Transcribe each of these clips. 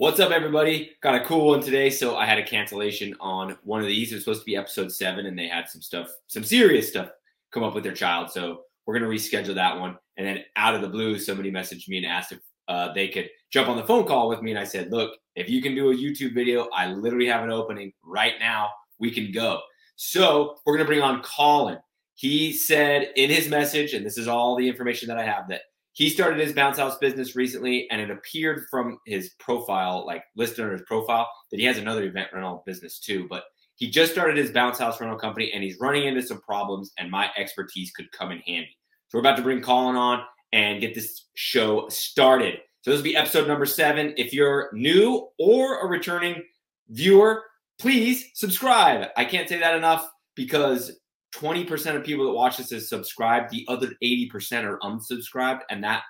What's up, everybody? Got a cool one today. So I had a cancellation on one of these. It was supposed to be episode seven, and they had some stuff, some serious stuff come up with their child. So we're gonna reschedule that one. And then out of the blue, somebody messaged me and asked if uh, they could jump on the phone call with me. And I said, look, if you can do a YouTube video, I literally have an opening right now. We can go. So we're gonna bring on Colin. He said in his message, and this is all the information that I have, that he started his bounce house business recently and it appeared from his profile like listed on his profile that he has another event rental business too but he just started his bounce house rental company and he's running into some problems and my expertise could come in handy. So we're about to bring colin on and get this show started. So this will be episode number seven. If you're new or a returning viewer please subscribe. I can't say that enough because 20% of people that watch this is subscribed. The other 80% are unsubscribed. And that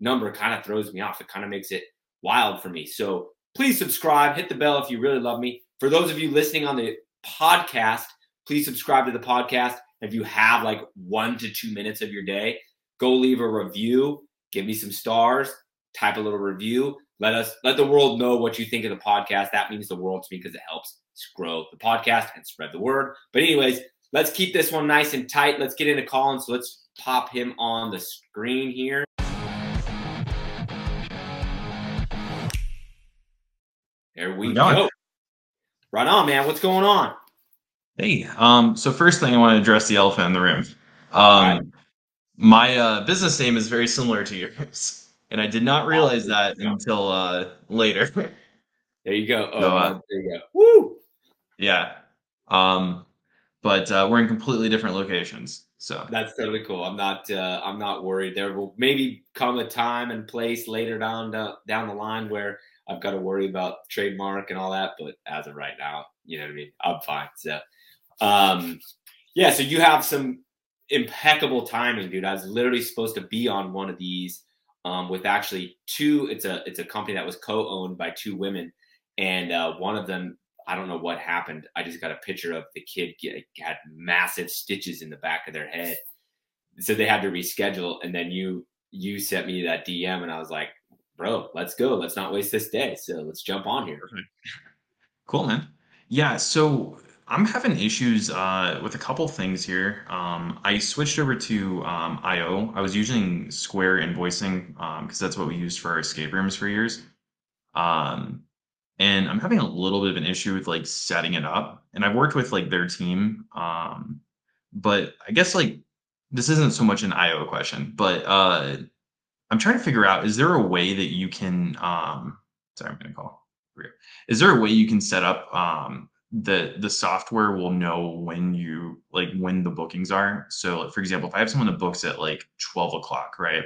number kind of throws me off. It kind of makes it wild for me. So please subscribe, hit the bell if you really love me. For those of you listening on the podcast, please subscribe to the podcast. If you have like one to two minutes of your day, go leave a review, give me some stars, type a little review. Let us let the world know what you think of the podcast. That means the world to me because it helps grow the podcast and spread the word. But anyways, let's keep this one nice and tight. Let's get into Colin. So let's pop him on the screen here. There we go. Right on, man. What's going on? Hey, um, so first thing I want to address the elephant in the room. Um, right. My uh, business name is very similar to yours, and I did not realize that until uh, later. There you go. Oh, so, uh, there you go. Woo! Yeah. Um, but uh, we're in completely different locations. So that's totally cool. I'm not uh, I'm not worried. There will maybe come a time and place later down the, down the line where I've got to worry about trademark and all that. But as of right now, you know what I mean. I'm fine. So, um, yeah. So you have some impeccable timing, dude. I was literally supposed to be on one of these um, with actually two. It's a it's a company that was co-owned by two women, and uh, one of them I don't know what happened. I just got a picture of the kid get, had massive stitches in the back of their head, so they had to reschedule. And then you you sent me that DM, and I was like, "Bro, let's go. Let's not waste this day. So let's jump on here." Cool, man. Yeah. So I'm having issues uh, with a couple things here. Um, I switched over to um, IO. I was using Square invoicing because um, that's what we used for our escape rooms for years. Um, and I'm having a little bit of an issue with like setting it up. And I've worked with like their team, um, but I guess like this isn't so much an IO question, but uh, I'm trying to figure out: is there a way that you can? Um, sorry, I'm to call. Is there a way you can set up um, the the software will know when you like when the bookings are? So, for example, if I have someone that books at like 12 o'clock, right?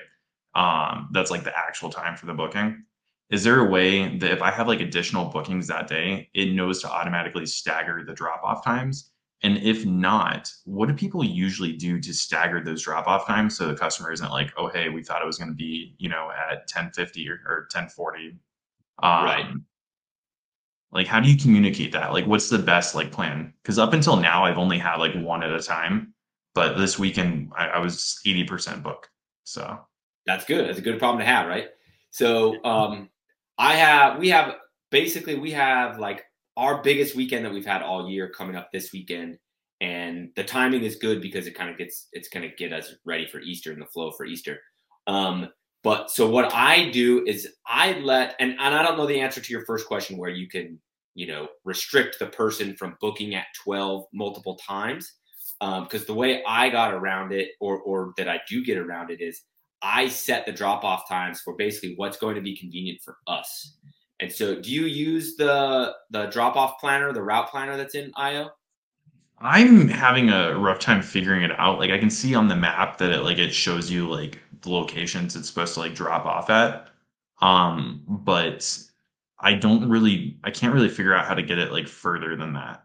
Um, that's like the actual time for the booking is there a way that if I have like additional bookings that day, it knows to automatically stagger the drop off times? And if not, what do people usually do to stagger those drop off times so the customer isn't like, oh, hey, we thought it was going to be, you know, at 1050 or, or 1040. Um, right. Like, how do you communicate that? Like, what's the best like plan? Because up until now, I've only had like one at a time, but this weekend I, I was 80% booked. So that's good. That's a good problem to have, right? So, um, I have we have basically we have like our biggest weekend that we've had all year coming up this weekend and the timing is good because it kind of gets it's going to get us ready for Easter and the flow for Easter. Um, but so what I do is I let and, and I don't know the answer to your first question where you can you know restrict the person from booking at 12 multiple times because um, the way I got around it or or that I do get around it is I set the drop off times for basically what's going to be convenient for us. And so, do you use the the drop off planner, the route planner that's in IO? I'm having a rough time figuring it out. Like I can see on the map that it like it shows you like the locations it's supposed to like drop off at. Um, but I don't really I can't really figure out how to get it like further than that.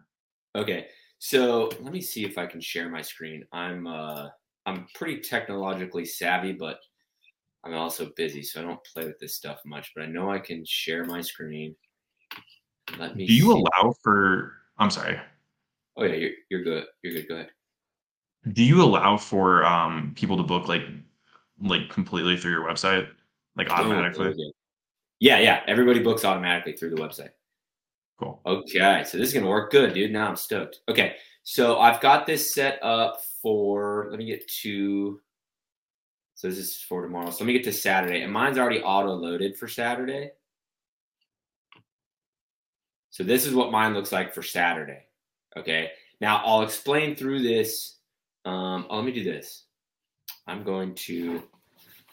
Okay. So let me see if I can share my screen. I'm uh I'm pretty technologically savvy, but I'm also busy, so I don't play with this stuff much. But I know I can share my screen. Let me. Do you see. allow for? I'm sorry. Oh yeah, you're you're good. You're good. Go ahead. Do you allow for um people to book like like completely through your website, like automatically? Yeah, yeah. Everybody books automatically through the website. Cool. Okay, so this is gonna work good, dude. Now I'm stoked. Okay, so I've got this set up for. Let me get to. So this is for tomorrow. So let me get to Saturday, and mine's already auto loaded for Saturday. So this is what mine looks like for Saturday. Okay. Now I'll explain through this. Um, oh, let me do this. I'm going to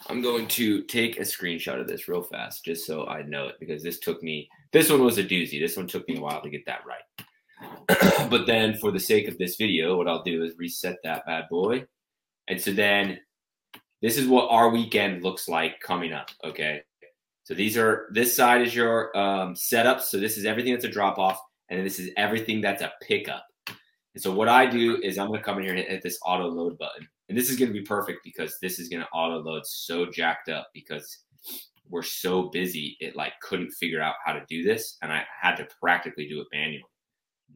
I'm going to take a screenshot of this real fast just so I know it because this took me this one was a doozy. This one took me a while to get that right. but then for the sake of this video, what I'll do is reset that bad boy. And so then this is what our weekend looks like coming up. Okay. So these are this side is your um, setup. So this is everything that's a drop off, and this is everything that's a pickup. And so what I do is I'm gonna come in here and hit this auto load button, and this is gonna be perfect because this is gonna auto load so jacked up because we're so busy it like couldn't figure out how to do this, and I had to practically do it manually.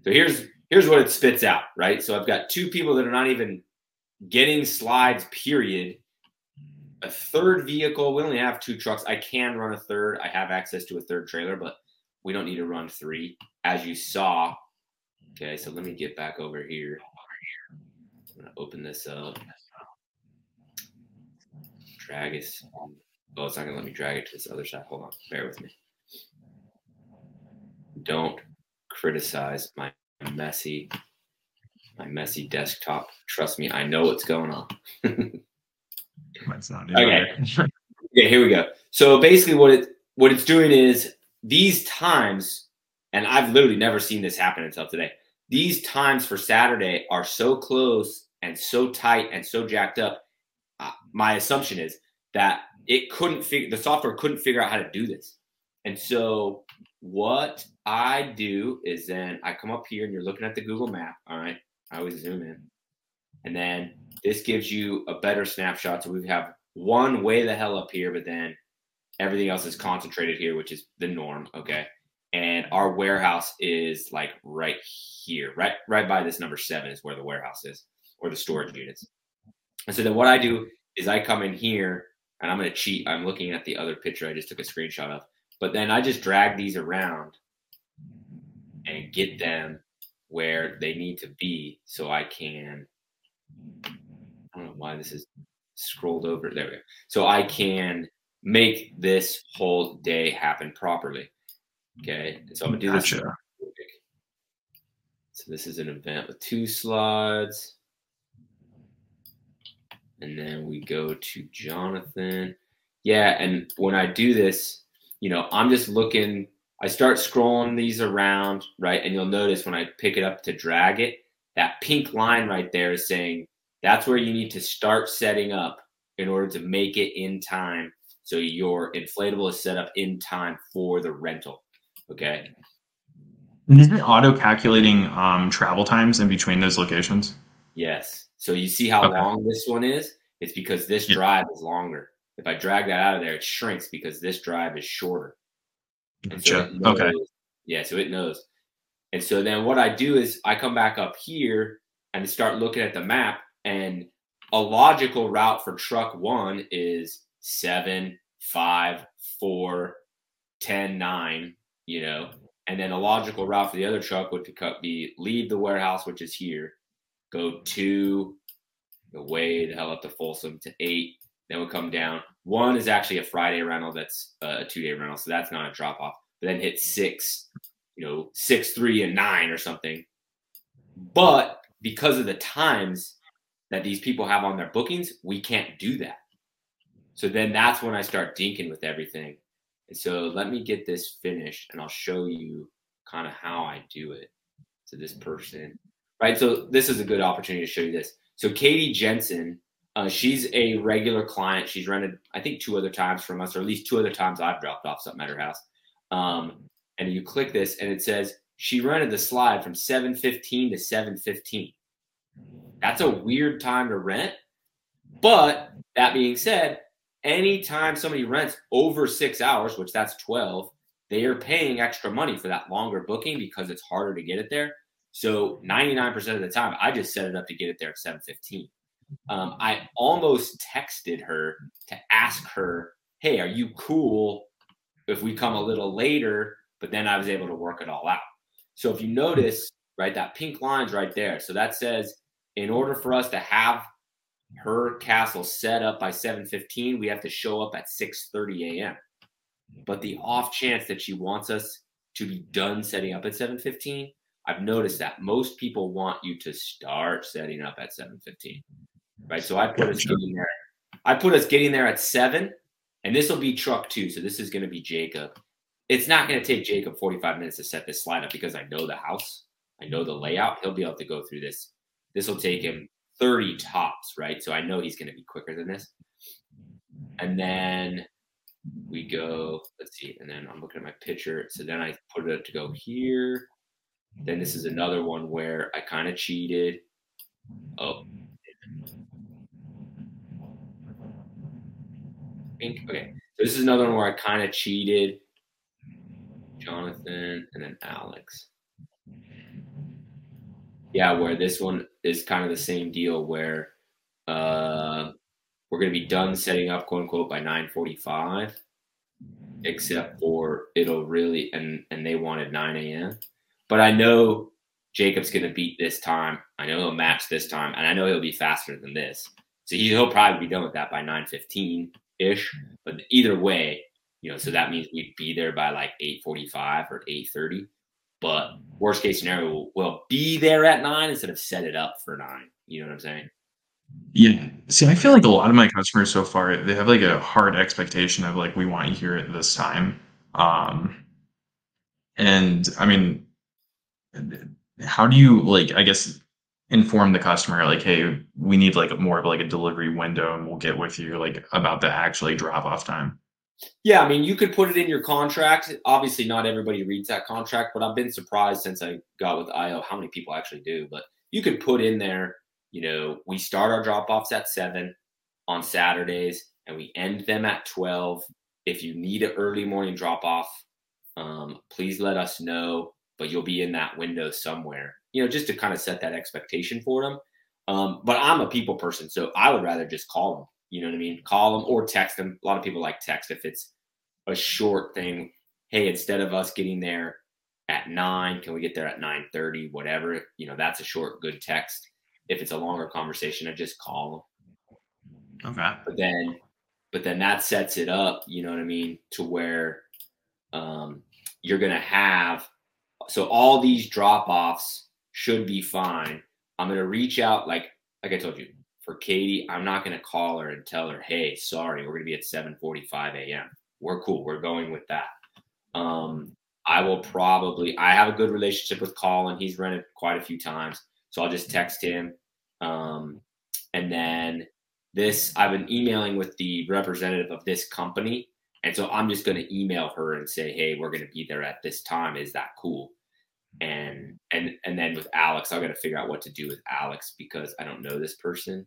So here's here's what it spits out, right? So I've got two people that are not even getting slides, period, a third vehicle. We only have two trucks. I can run a third. I have access to a third trailer, but we don't need to run three. As you saw, okay, so let me get back over here. I'm gonna open this up. Drag it. Oh, it's not gonna let me drag it to this other side. Hold on, bear with me. Don't criticize my messy, my messy desktop. Trust me, I know what's going on. Might not Okay. Okay, here we go. So basically, what it what it's doing is these times, and I've literally never seen this happen until today. These times for Saturday are so close and so tight and so jacked up. Uh, my assumption is that it couldn't figure the software couldn't figure out how to do this, and so what I do is then I come up here and you're looking at the Google map. All right, I always zoom in, and then this gives you a better snapshot. So we have one way the hell up here, but then everything else is concentrated here, which is the norm. Okay. And our warehouse is like right here, right, right by this number seven is where the warehouse is or the storage units. And so then what I do is I come in here and I'm going to cheat. I'm looking at the other picture I just took a screenshot of, but then I just drag these around and get them where they need to be so I can I don't know why this is scrolled over. There we go. So I can make this whole day happen properly. Okay. so I'm gonna do this. So this is an event with two slides. And then we go to Jonathan. Yeah, and when I do this, you know, I'm just looking, I start scrolling these around, right? And you'll notice when I pick it up to drag it, that pink line right there is saying that's where you need to start setting up in order to make it in time. So your inflatable is set up in time for the rental. Okay. And Is it auto calculating um, travel times in between those locations? Yes. So you see how okay. long this one is? It's because this yeah. drive is longer. If I drag that out of there, it shrinks because this drive is shorter. So knows, okay. Yeah, so it knows. And so then what I do is I come back up here and start looking at the map and a logical route for truck one is seven, five, four, 10, nine, you know. And then a logical route for the other truck would be leave the warehouse, which is here, go two, go way the hell up to Folsom to eight, then we'll come down. One is actually a Friday rental that's uh, a two day rental, so that's not a drop off. But then hit six, you know, six, three, and nine or something. But because of the times, that these people have on their bookings, we can't do that. So then that's when I start dinking with everything. And so let me get this finished and I'll show you kind of how I do it to this person. Right. So this is a good opportunity to show you this. So Katie Jensen, uh, she's a regular client. She's rented, I think, two other times from us, or at least two other times I've dropped off something at her house. Um, and you click this and it says she rented the slide from 715 to 715. That's a weird time to rent. But that being said, anytime somebody rents over six hours, which that's 12, they are paying extra money for that longer booking because it's harder to get it there. So 99% of the time, I just set it up to get it there at 715. Um, I almost texted her to ask her, hey, are you cool if we come a little later, but then I was able to work it all out. So if you notice, right, that pink line's right there. So that says in order for us to have her castle set up by 7:15, we have to show up at 6:30 a.m. But the off chance that she wants us to be done setting up at 7:15, I've noticed that most people want you to start setting up at 7:15. Right? So I put us getting there. I put us getting there at 7 and this will be truck 2. So this is going to be Jacob. It's not going to take Jacob 45 minutes to set this slide up because I know the house. I know the layout. He'll be able to go through this. This will take him 30 tops, right? So I know he's going to be quicker than this. And then we go, let's see, and then I'm looking at my picture. So then I put it to go here. Then this is another one where I kind of cheated. Oh. Okay. So this is another one where I kind of cheated. Jonathan and then Alex. Yeah, where this one is kind of the same deal where uh we're gonna be done setting up quote unquote by 945 except for it'll really and and they wanted 9 a.m. But I know Jacob's gonna beat this time. I know he'll match this time, and I know he'll be faster than this. So he'll probably be done with that by 9:15 ish. But either way, you know, so that means we'd be there by like 8:45 or 8:30. But worst case scenario, we'll, we'll be there at nine instead of set it up for nine. You know what I'm saying? Yeah. See, I feel like a lot of my customers so far, they have like a hard expectation of like, we want you here at this time. Um, and I mean, how do you like, I guess, inform the customer like, hey, we need like more of like a delivery window and we'll get with you like about the actually drop off time? Yeah, I mean, you could put it in your contract. Obviously, not everybody reads that contract, but I've been surprised since I got with IO how many people actually do. But you could put in there you know, we start our drop offs at seven on Saturdays and we end them at 12. If you need an early morning drop off, um, please let us know, but you'll be in that window somewhere, you know, just to kind of set that expectation for them. Um, but I'm a people person, so I would rather just call them, you know what I mean? Call them or text them. A lot of people like text if it's a short thing. Hey, instead of us getting there at nine, can we get there at 9 30, whatever? You know, that's a short, good text if it's a longer conversation, I just call them. Okay. But then, but then that sets it up. You know what I mean? To where um, you're gonna have. So all these drop offs should be fine. I'm gonna reach out like like I told you for Katie. I'm not gonna call her and tell her, "Hey, sorry, we're gonna be at 7:45 a.m." We're cool. We're going with that. Um, I will probably. I have a good relationship with Colin. He's it quite a few times. So I'll just text him. Um, and then this, I've been emailing with the representative of this company. And so I'm just going to email her and say, hey, we're going to be there at this time. Is that cool? And and and then with Alex, I'm going to figure out what to do with Alex because I don't know this person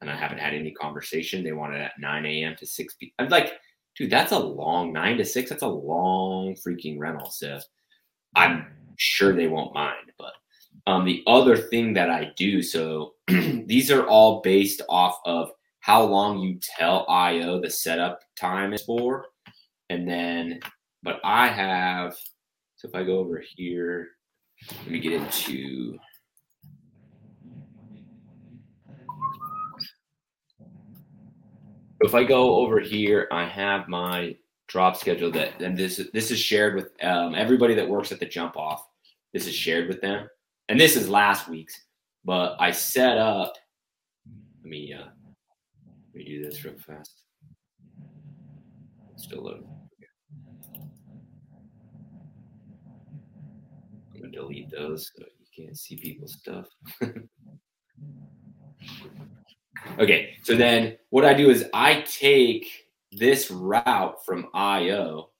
and I haven't had any conversation. They wanted at 9 a.m. to 6 p. I'm like, dude, that's a long nine to six. That's a long freaking rental. So I'm sure they won't mind, but um, the other thing that I do, so these are all based off of how long you tell IO the setup time is for. And then, but I have, so if I go over here, let me get into. If I go over here, I have my drop schedule that, and this this is shared with um, everybody that works at the jump off. This is shared with them and this is last week's, but I set up. Let me uh, let me do this real fast. Still loading. Delete those so you can't see people's stuff. okay, so then what I do is I take this route from IO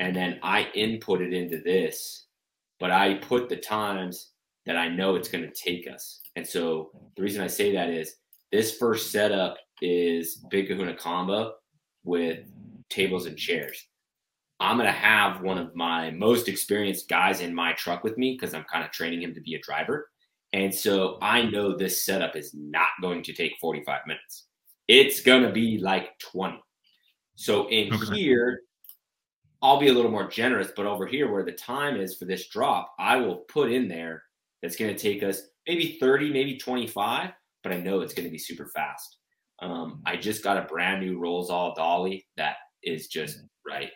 and then I input it into this, but I put the times that I know it's going to take us. And so the reason I say that is this first setup is Big Kahuna combo with tables and chairs. I'm going to have one of my most experienced guys in my truck with me because I'm kind of training him to be a driver. And so I know this setup is not going to take 45 minutes. It's going to be like 20. So in okay. here, I'll be a little more generous. But over here, where the time is for this drop, I will put in there that's going to take us maybe 30, maybe 25, but I know it's going to be super fast. Um, I just got a brand new Rolls All dolly that is just right.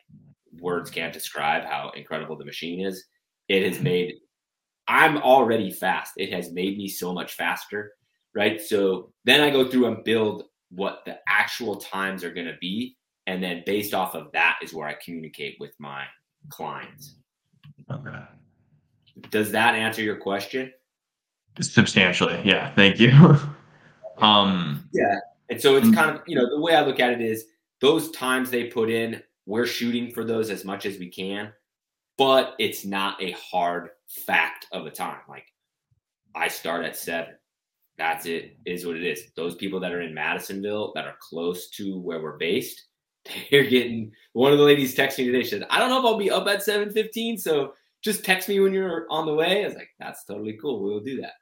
Words can't describe how incredible the machine is. It has made, I'm already fast. It has made me so much faster, right? So then I go through and build what the actual times are going to be. And then based off of that is where I communicate with my clients. Okay. Does that answer your question? Substantially. Yeah. Thank you. um, yeah. And so it's mm. kind of, you know, the way I look at it is those times they put in, we're shooting for those as much as we can, but it's not a hard fact of a time. Like I start at seven. That's it, is what it is. Those people that are in Madisonville that are close to where we're based, they're getting one of the ladies texting me today. She said, I don't know if I'll be up at 715. So just text me when you're on the way. I was like, that's totally cool. We'll do that.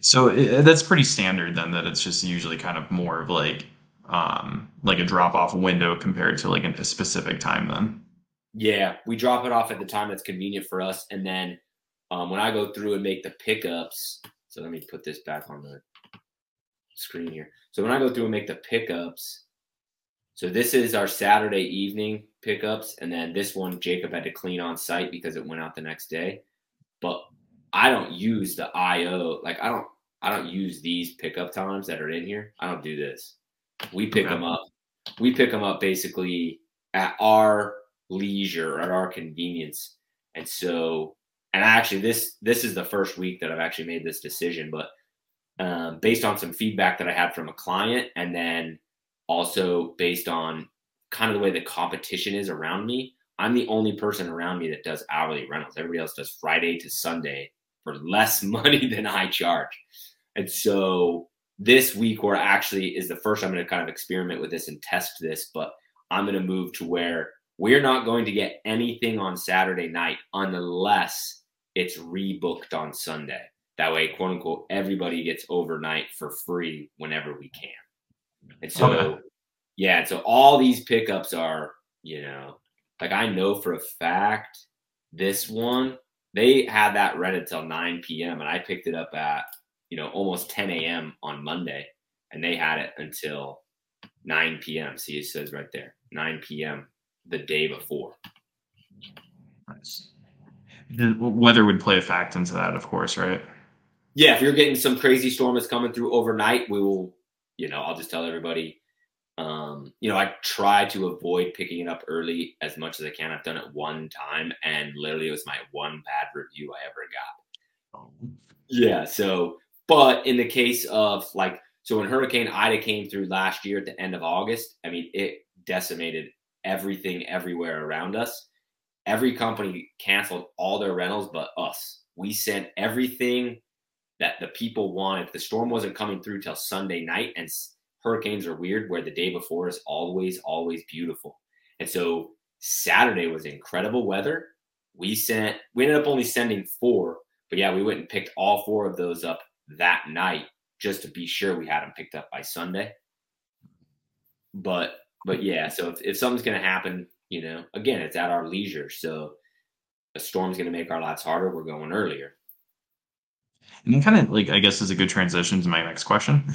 So it, that's pretty standard then that it's just usually kind of more of like um like a drop off window compared to like a specific time then. Yeah, we drop it off at the time that's convenient for us and then um, when I go through and make the pickups, so let me put this back on the screen here. So when I go through and make the pickups, so this is our Saturday evening pickups, and then this one Jacob had to clean on site because it went out the next day. But I don't use the IO. Like I don't I don't use these pickup times that are in here. I don't do this. We pick them up. We pick them up basically at our leisure, at our convenience. And so, and actually, this this is the first week that I've actually made this decision. But um, based on some feedback that I had from a client, and then also based on kind of the way the competition is around me, I'm the only person around me that does hourly rentals. Everybody else does Friday to Sunday for less money than I charge. And so this week, where actually is the first I'm going to kind of experiment with this and test this, but I'm going to move to where we're not going to get anything on Saturday night unless it's rebooked on Sunday. That way, quote unquote, everybody gets overnight for free whenever we can. And so, okay. yeah, and so all these pickups are, you know, like I know for a fact this one they had that rented till 9 p.m. and I picked it up at you know almost 10 a.m. on Monday, and they had it until 9 p.m. See, it says right there 9 p.m. the day before. Nice. The weather would play a fact into that, of course, right? Yeah, if you're getting some crazy storm that's coming through overnight, we will, you know, I'll just tell everybody um, you know, I try to avoid picking it up early as much as I can. I've done it one time, and literally it was my one bad review I ever got. Oh. Yeah. So, but in the case of like, so when Hurricane Ida came through last year at the end of August, I mean, it decimated everything everywhere around us. Every company canceled all their rentals but us. We sent everything that the people wanted. The storm wasn't coming through till Sunday night, and hurricanes are weird where the day before is always, always beautiful. And so Saturday was incredible weather. We sent, we ended up only sending four, but yeah, we went and picked all four of those up that night just to be sure we had them picked up by Sunday. But, but yeah, so if, if something's to happen, you know, again, it's at our leisure. So a storm's to make our lives harder. We're going earlier. And then kind of like, I guess is a good transition to my next question.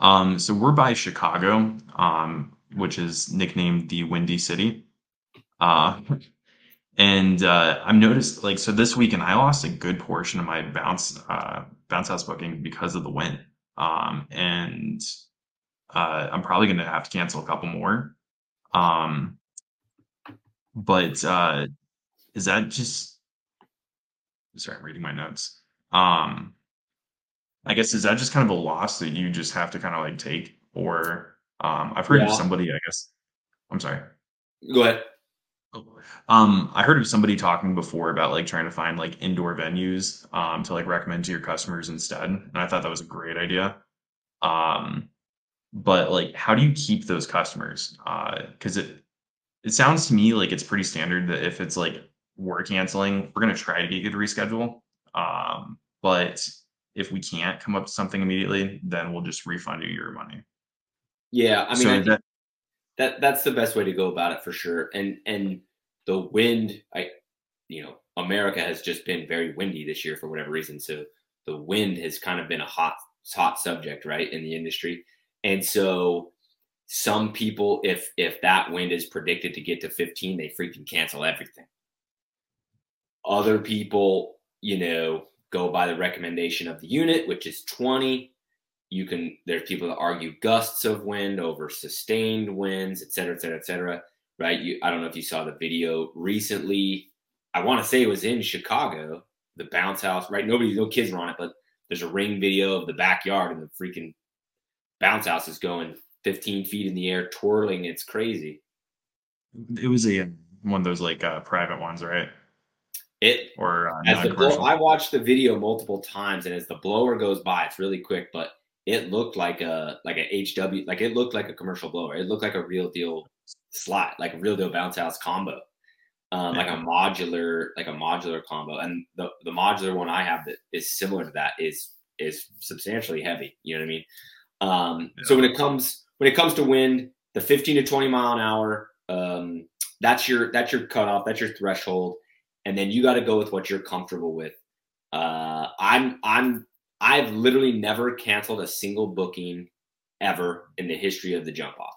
Um, so we're by Chicago, um, which is nicknamed the Windy City. Uh, and uh, I've noticed like so this weekend I lost a good portion of my bounce uh, bounce house booking because of the wind. Um, and uh, I'm probably going to have to cancel a couple more. Um, but uh, is that just? Sorry, I'm reading my notes. Um, I guess is that just kind of a loss that you just have to kind of like take, or um, I've heard yeah. of somebody. I guess I'm sorry. Go ahead. Um, I heard of somebody talking before about like trying to find like indoor venues um, to like recommend to your customers instead, and I thought that was a great idea. Um, but like, how do you keep those customers? Because uh, it it sounds to me like it's pretty standard that if it's like we're canceling, we're gonna try to get you to reschedule. Um, but if we can't come up with something immediately, then we'll just refund you your money. Yeah, I mean, so I that, that that's the best way to go about it for sure. And and the wind, I you know, America has just been very windy this year for whatever reason. So the wind has kind of been a hot hot subject, right, in the industry. And so some people, if if that wind is predicted to get to 15, they freaking cancel everything. Other people, you know, go by the recommendation of the unit, which is 20. You can there's people that argue gusts of wind over sustained winds, et cetera, et cetera, et cetera. Right. You I don't know if you saw the video recently. I want to say it was in Chicago, the bounce house, right? Nobody, no kids were on it, but there's a ring video of the backyard and the freaking bounce house is going 15 feet in the air, twirling. It's crazy. It was a one of those like uh, private ones, right? It or uh, as the blow, I watched the video multiple times, and as the blower goes by, it's really quick, but it looked like a like a HW, like it looked like a commercial blower. It looked like a real deal slot, like a real deal bounce house combo, um, yeah. like a modular, like a modular combo. And the the modular one I have that is similar to that is is substantially heavy. You know what I mean? Um, yeah. So when it comes when it comes to wind, the 15 to 20 mile an hour, um, that's your that's your cutoff, that's your threshold, and then you got to go with what you're comfortable with. Uh, I'm I'm I've literally never canceled a single booking ever in the history of the jump off.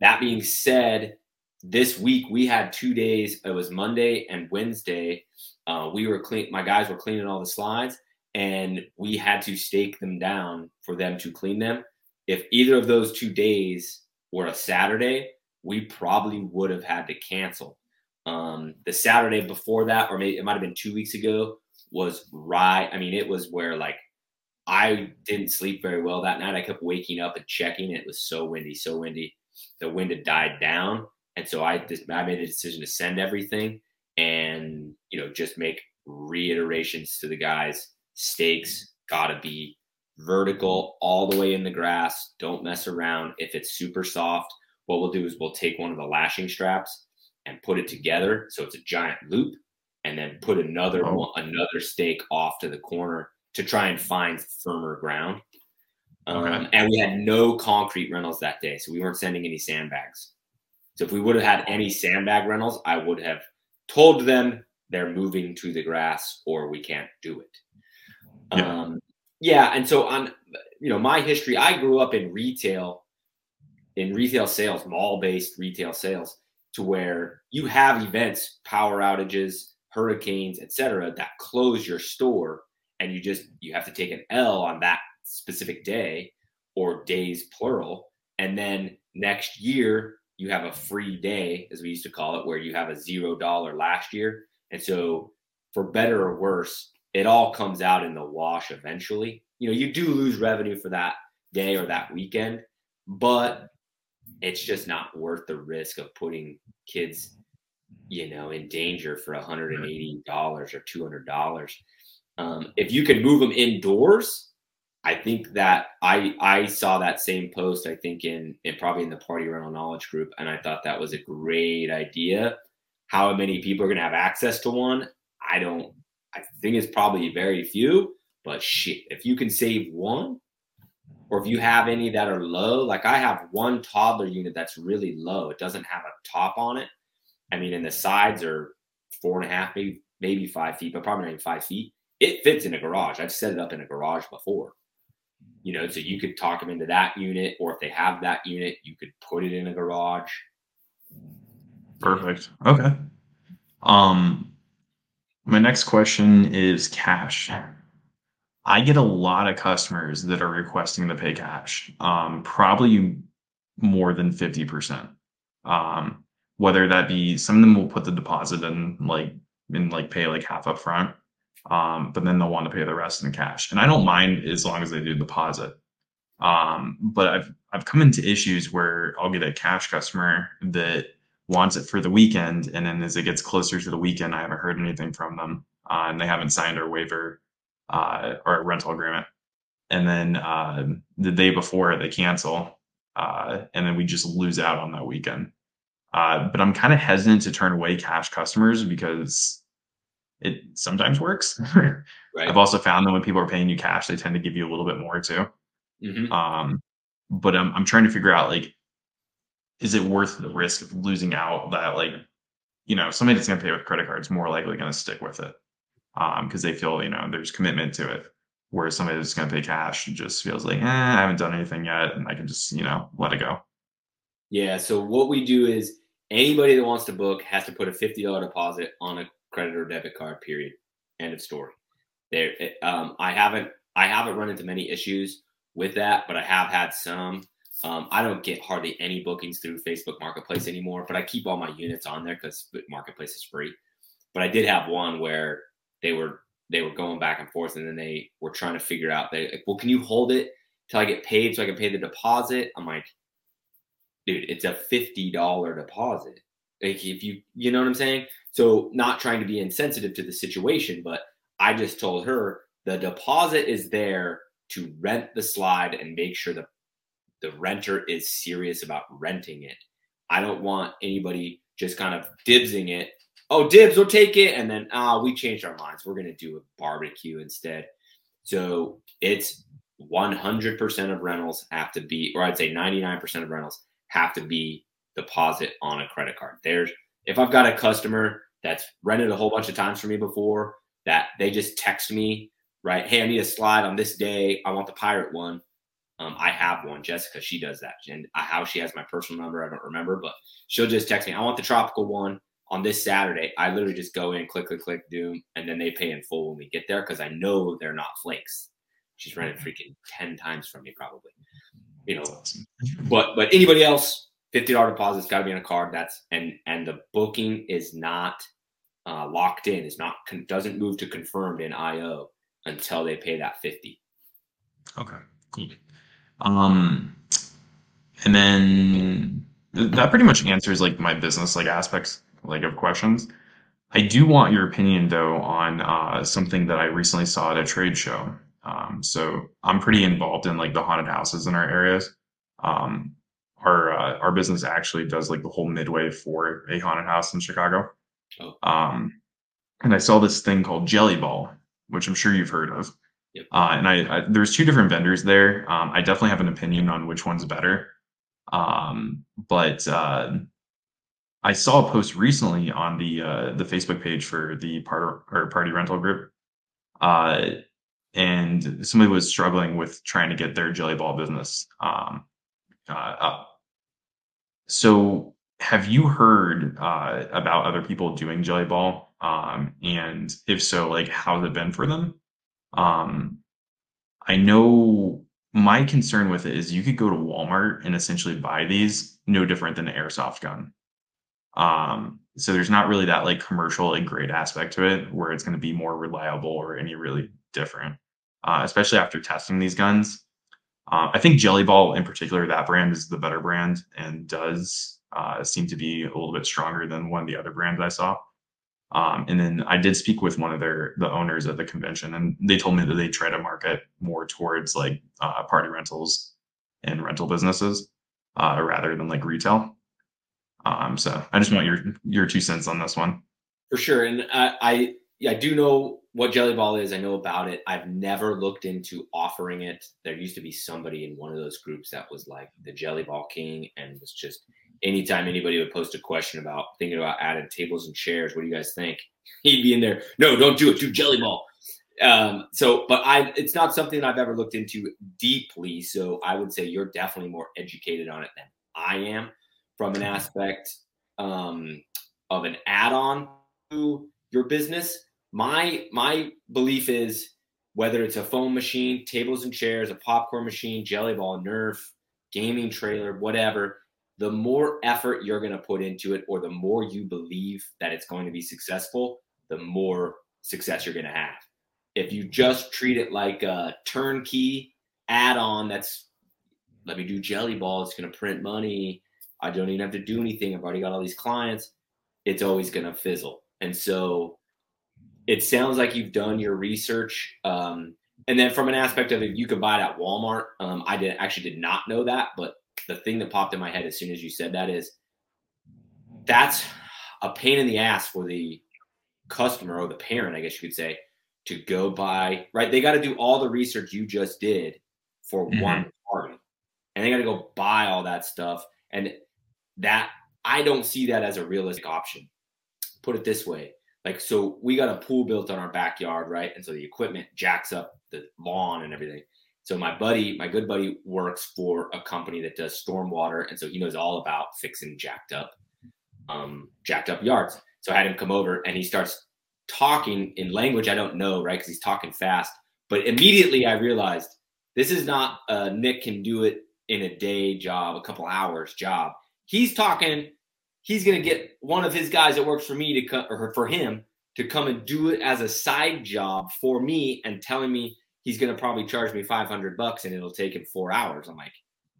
That being said, this week we had two days. It was Monday and Wednesday. Uh, we were clean. My guys were cleaning all the slides, and we had to stake them down for them to clean them. If either of those two days were a Saturday, we probably would have had to cancel. Um, the Saturday before that, or maybe it might have been two weeks ago, was right. I mean, it was where like I didn't sleep very well that night. I kept waking up and checking. It was so windy, so windy. The wind had died down, and so I just I made a decision to send everything and you know just make reiterations to the guys. Stakes gotta be vertical all the way in the grass. Don't mess around. If it's super soft, what we'll do is we'll take one of the lashing straps and put it together so it's a giant loop, and then put another oh. one, another stake off to the corner to try and find firmer ground. Um, okay. And we had no concrete rentals that day, so we weren't sending any sandbags. So if we would have had any sandbag rentals, I would have told them they're moving to the grass or we can't do it. Yeah. Um, yeah, and so on, you know, my history, I grew up in retail, in retail sales, mall-based retail sales, to where you have events, power outages, hurricanes, etc., that close your store and you just you have to take an L on that specific day or days plural. And then next year you have a free day as we used to call it where you have a zero dollar last year. And so for better or worse it all comes out in the wash eventually. You know you do lose revenue for that day or that weekend but it's just not worth the risk of putting kids you know in danger for $180 or $200 um, if you can move them indoors, I think that I I saw that same post. I think in, in probably in the party rental knowledge group, and I thought that was a great idea. How many people are going to have access to one? I don't. I think it's probably very few. But shit, if you can save one, or if you have any that are low, like I have one toddler unit that's really low. It doesn't have a top on it. I mean, and the sides are four and a half, maybe maybe five feet, but probably not even five feet it fits in a garage. I've set it up in a garage before. You know, so you could talk them into that unit, or if they have that unit, you could put it in a garage. Perfect. Okay. Um, my next question is cash. I get a lot of customers that are requesting to pay cash, um, probably more than 50%. Um, whether that be some of them will put the deposit in like and like pay like half up front um, but then they'll want to pay the rest in cash. And I don't mind as long as they do deposit. Um, but I've I've come into issues where I'll get a cash customer that wants it for the weekend, and then as it gets closer to the weekend, I haven't heard anything from them, uh, and they haven't signed our waiver uh, or a rental agreement. And then uh, the day before, they cancel, uh, and then we just lose out on that weekend. Uh, but I'm kind of hesitant to turn away cash customers because it sometimes works. right. I've also found that when people are paying you cash, they tend to give you a little bit more too. Mm-hmm. Um, but I'm I'm trying to figure out like is it worth the risk of losing out that like you know somebody that's going to pay with credit cards more likely going to stick with it um because they feel you know there's commitment to it whereas somebody that's going to pay cash just feels like eh, i haven't done anything yet and i can just you know let it go yeah so what we do is anybody that wants to book has to put a $50 deposit on a credit or debit card period end of story there um, i haven't i haven't run into many issues with that but i have had some um, I don't get hardly any bookings through Facebook Marketplace anymore, but I keep all my units on there because Marketplace is free. But I did have one where they were they were going back and forth, and then they were trying to figure out they like, well, can you hold it till I get paid so I can pay the deposit? I'm like, dude, it's a fifty dollar deposit. Like if you you know what I'm saying. So not trying to be insensitive to the situation, but I just told her the deposit is there to rent the slide and make sure the the renter is serious about renting it. I don't want anybody just kind of dibsing it. Oh, dibs, we'll take it. And then, ah, we changed our minds. We're going to do a barbecue instead. So it's 100% of rentals have to be, or I'd say 99% of rentals have to be deposit on a credit card. There's, if I've got a customer that's rented a whole bunch of times for me before, that they just text me, right? Hey, I need a slide on this day. I want the pirate one. Um, I have one, Jessica. She does that, and how she has my personal number, I don't remember, but she'll just text me. I want the tropical one on this Saturday. I literally just go in, click, click, click, do, and then they pay in full when we get there because I know they're not flakes. She's rented freaking ten times from me, probably. You know, but but anybody else, fifty dollar deposit's got to be on a card. That's and and the booking is not uh, locked in. It's not doesn't move to confirmed in IO until they pay that fifty. Okay, cool. Um, and then that pretty much answers like my business like aspects like of questions. I do want your opinion though on uh, something that I recently saw at a trade show. Um, so I'm pretty involved in like the haunted houses in our areas. Um, our uh, our business actually does like the whole midway for a haunted house in Chicago. Oh. Um, and I saw this thing called Gellyball, which I'm sure you've heard of. Yep. Uh, and I, I, there's two different vendors there. Um, I definitely have an opinion on which one's better. Um, but uh, I saw a post recently on the uh, the Facebook page for the part or party rental group, uh, and somebody was struggling with trying to get their jelly ball business um, uh, up. So, have you heard uh, about other people doing jelly ball? Um, and if so, like how's it been for them? Um, I know my concern with it is you could go to Walmart and essentially buy these no different than an airsoft gun. Um, so there's not really that like commercial and great aspect to it where it's going to be more reliable or any really different, uh, especially after testing these guns. Uh, I think Gellyball in particular, that brand is the better brand and does uh, seem to be a little bit stronger than one of the other brands I saw. Um, and then I did speak with one of their the owners at the convention, and they told me that they try to market more towards like uh, party rentals and rental businesses uh, rather than like retail. Um, so I just want your your two cents on this one. For sure, and I, I yeah, I do know what Gellyball is. I know about it. I've never looked into offering it. There used to be somebody in one of those groups that was like the Gellyball King and was just anytime anybody would post a question about thinking about adding tables and chairs, what do you guys think? He'd be in there. No, don't do it. Do jelly ball. Um, so, but I, it's not something I've ever looked into deeply. So I would say you're definitely more educated on it than I am from an aspect um, of an add-on to your business. My my belief is whether it's a foam machine, tables and chairs, a popcorn machine, jelly ball, Nerf, gaming trailer, whatever the more effort you're going to put into it or the more you believe that it's going to be successful, the more success you're going to have. If you just treat it like a turnkey add on that's, let me do jelly ball, it's going to print money. I don't even have to do anything. I've already got all these clients. It's always going to fizzle. And so it sounds like you've done your research. Um, and then from an aspect of it, you can buy it at Walmart. Um, I did actually did not know that, but the thing that popped in my head as soon as you said that is that's a pain in the ass for the customer or the parent, I guess you could say, to go buy, right? They got to do all the research you just did for mm-hmm. one party. And they got to go buy all that stuff. And that I don't see that as a realistic option. Put it this way. Like, so we got a pool built on our backyard, right? And so the equipment jacks up the lawn and everything. So my buddy, my good buddy, works for a company that does stormwater, and so he knows all about fixing jacked up, um, jacked up yards. So I had him come over, and he starts talking in language I don't know, right? Because he's talking fast. But immediately I realized this is not uh, Nick can do it in a day job, a couple hours job. He's talking. He's going to get one of his guys that works for me to come or for him to come and do it as a side job for me and telling me he's going to probably charge me 500 bucks and it'll take him four hours. I'm like,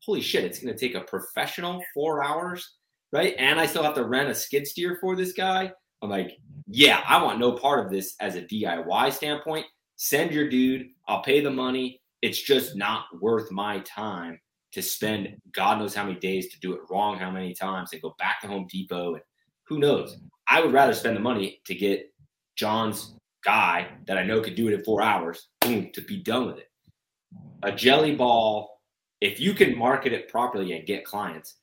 holy shit, it's going to take a professional four hours, right? And I still have to rent a skid steer for this guy. I'm like, yeah, I want no part of this as a DIY standpoint. Send your dude, I'll pay the money. It's just not worth my time to spend God knows how many days to do it wrong, how many times, and go back to Home Depot. And who knows? I would rather spend the money to get John's guy that I know could do it in four hours, boom, to be done with it. A Gellyball, if you can market it properly and get clients,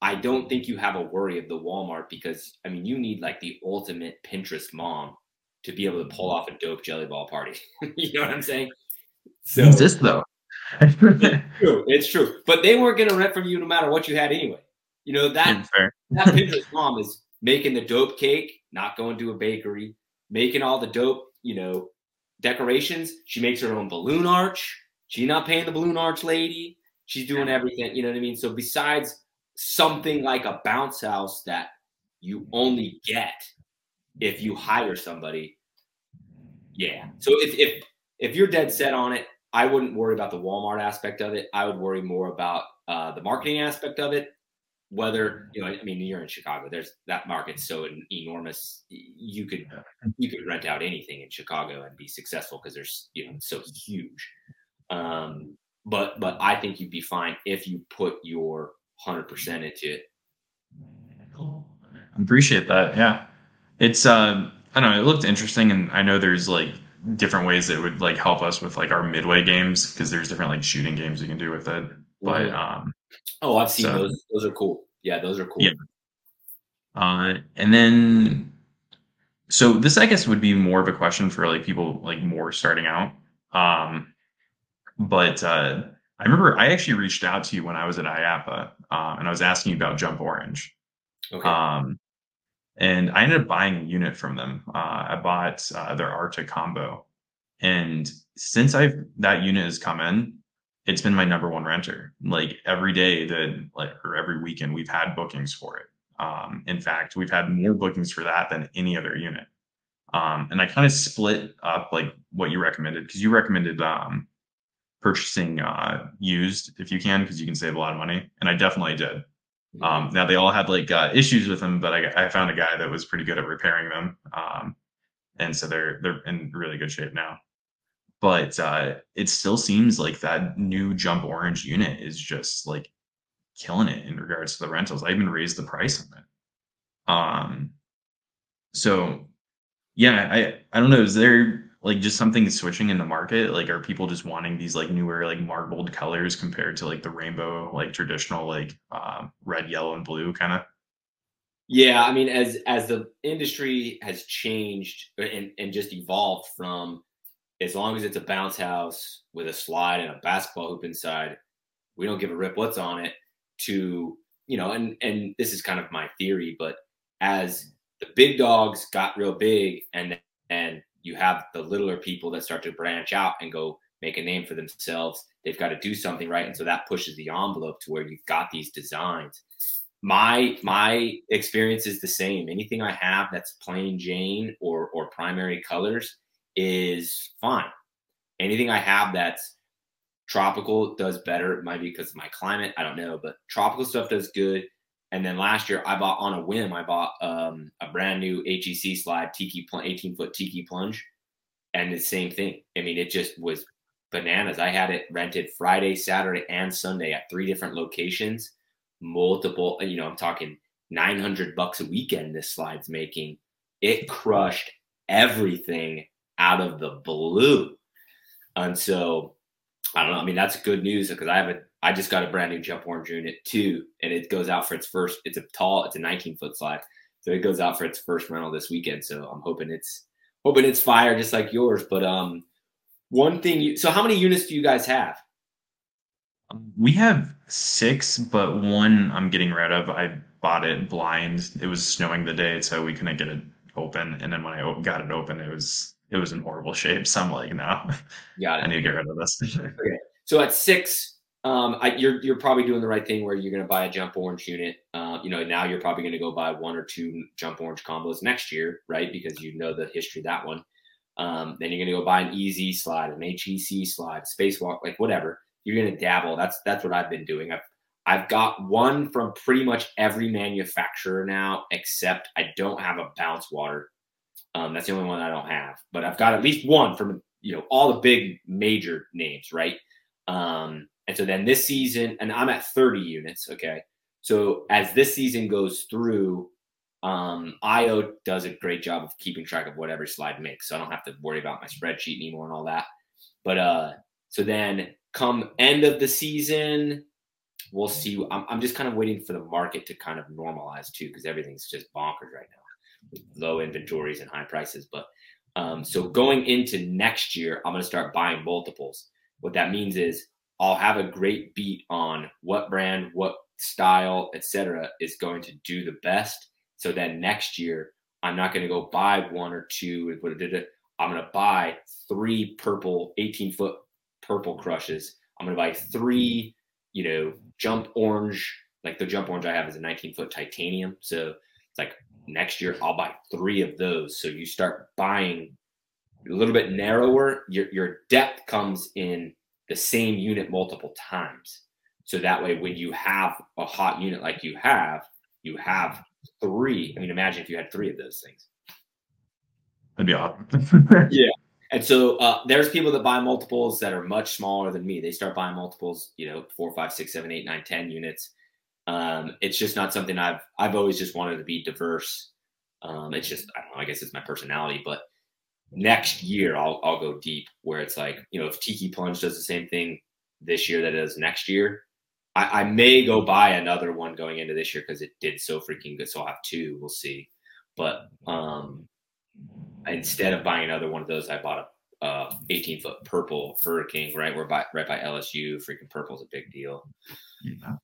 I don't think you have a worry of the Walmart because I mean you need like the ultimate Pinterest mom to be able to pull off a dope Gellyball party. you know what I'm saying? So exist though. It's true. It's true. But they weren't gonna rent from you no matter what you had anyway. You know that hmm, that Pinterest mom is making the dope cake, not going to a bakery, making all the dope, you know, decorations. She makes her own balloon arch. She's not paying the balloon arch lady. She's doing everything. You know what I mean? So besides something like a bounce house that you only get if you hire somebody, yeah. So if if if you're dead set on it, I wouldn't worry about the Walmart aspect of it. I would worry more about uh, the marketing aspect of it. Whether you know i mean you're in chicago there's that market's so enormous you could you could rent out anything in chicago and be successful because there's you know it's so huge. Um but but i think you'd be fine if you put your 100% into it. I appreciate that. Yeah. It's uh i don't know it looked interesting and i know there's like different ways that would like help us with like our midway games because there's different like shooting games you can do with it but mm-hmm. um Oh, I've seen so, those. Those are cool. Yeah, those are cool. Yeah. Uh, and then, so this I guess would be more of a question for like people like more starting out. Um, but uh, I remember I actually reached out to you when I was at IAPA, uh, and I was asking you about Jump Orange. Okay. Um, and I ended up buying a unit from them. Uh, I bought uh, their Arctic combo, and since I've that unit has come in, it's been my number one renter. Like every day that like or every weekend we've had bookings for it. Um, in fact, we've had more bookings for that than any other unit. Um, and I kind of split up like what you recommended because you recommended um, purchasing uh, used if you can because you can save a lot of money, and I definitely did. Um, now they all had like uh, issues with them, but I, I, found a guy that was pretty good at repairing them, um, and so they're they're in really good shape now but uh, it still seems like that new jump orange unit is just like killing it in regards to the rentals. I even raised the price on it. Um, so yeah, I I don't know. Is there like just something switching in the market? Like, are people just wanting these like newer like marbled colors compared to like the rainbow like traditional like um, red, yellow, and blue kind of? Yeah, I mean, as as the industry has changed and and just evolved from as long as it's a bounce house with a slide and a basketball hoop inside, we don't give a rip what's on it. To you know, and and this is kind of my theory, but as the big dogs got real big, and and you have the littler people that start to branch out and go make a name for themselves, they've got to do something right, and so that pushes the envelope to where you've got these designs. My my experience is the same. Anything I have that's plain Jane or or primary colors is fine. Anything I have that's tropical does better. It might be because of my climate. I don't know, but tropical stuff does good. And then last year, I bought on a whim. I bought um, a brand new HEC slide tiki 18 foot tiki plunge, and the same thing. I mean, it just was bananas. I had it rented Friday, Saturday, and Sunday at three different locations. Multiple, you know, I'm talking 900 bucks a weekend. This slide's making it crushed everything out of the blue. And so I don't know. I mean, that's good news because I have a I just got a brand new jump orange unit too, and it goes out for its first. It's a tall, it's a 19 foot slide, so it goes out for its first rental this weekend. So I'm hoping it's hoping it's fire just like yours. But um, one thing you so how many units do you guys have? We have six, but one I'm getting rid of. I bought it blind. It was snowing the day, so we couldn't get it open. And then when I got it open, it was it was in horrible shape. So I'm like, no, got it. I need to get rid of this. okay. So at six, um, I, you're you're probably doing the right thing where you're going to buy a jump orange unit. Uh, you know, now you're probably going to go buy one or two jump orange combos next year, right? Because you know the history of that one. Um, then you're going to go buy an easy slide, an HEC slide, spacewalk, like whatever. You're going to dabble. That's that's what I've been doing. I've I've got one from pretty much every manufacturer now, except I don't have a bounce water. Um, that's the only one I don't have, but I've got at least one from you know all the big major names, right? Um, and so then this season, and I'm at 30 units. Okay, so as this season goes through, um, IO does a great job of keeping track of whatever slide makes, so I don't have to worry about my spreadsheet anymore and all that. But uh, so then come end of the season, we'll see. I'm, I'm just kind of waiting for the market to kind of normalize too, because everything's just bonkers right now with low inventories and high prices. But um, so going into next year, I'm going to start buying multiples. What that means is I'll have a great beat on what brand, what style, etc., is going to do the best. So then next year, I'm not going to go buy one or two. I'm going to buy three purple, 18 foot purple crushes. I'm going to buy three you know, jump orange, like the jump orange I have is a 19 foot titanium. So it's like next year I'll buy three of those. So you start buying a little bit narrower, your, your depth comes in the same unit multiple times. So that way, when you have a hot unit like you have, you have three. I mean, imagine if you had three of those things. That'd be awesome. yeah. And so uh, there's people that buy multiples that are much smaller than me. They start buying multiples, you know, four, five, six, seven, eight, nine, ten units. Um, it's just not something I've I've always just wanted to be diverse. Um, it's just I don't know. I guess it's my personality. But next year I'll I'll go deep where it's like you know if Tiki Plunge does the same thing this year that it does next year, I, I may go buy another one going into this year because it did so freaking good. So I'll have two. We'll see. But um, instead of buying another one of those, I bought a uh, 18 foot purple hurricane right we're by right by lsu freaking purple's a big deal yeah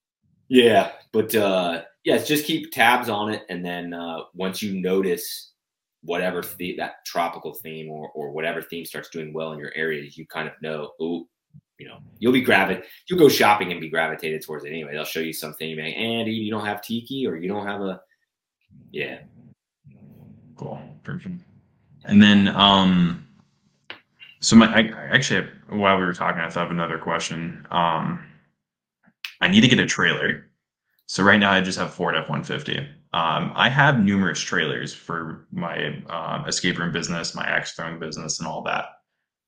yeah but uh yeah just keep tabs on it and then uh once you notice whatever the, that tropical theme or, or whatever theme starts doing well in your area you kind of know oh you know you'll be gravid you'll go shopping and be gravitated towards it anyway they'll show you something you may andy you don't have tiki or you don't have a yeah cool perfect and then, um, so my, I, actually, while we were talking, I thought of another question. Um, I need to get a trailer. So right now I just have Ford F-150. Um, I have numerous trailers for my um, escape room business, my axe throwing business, and all that.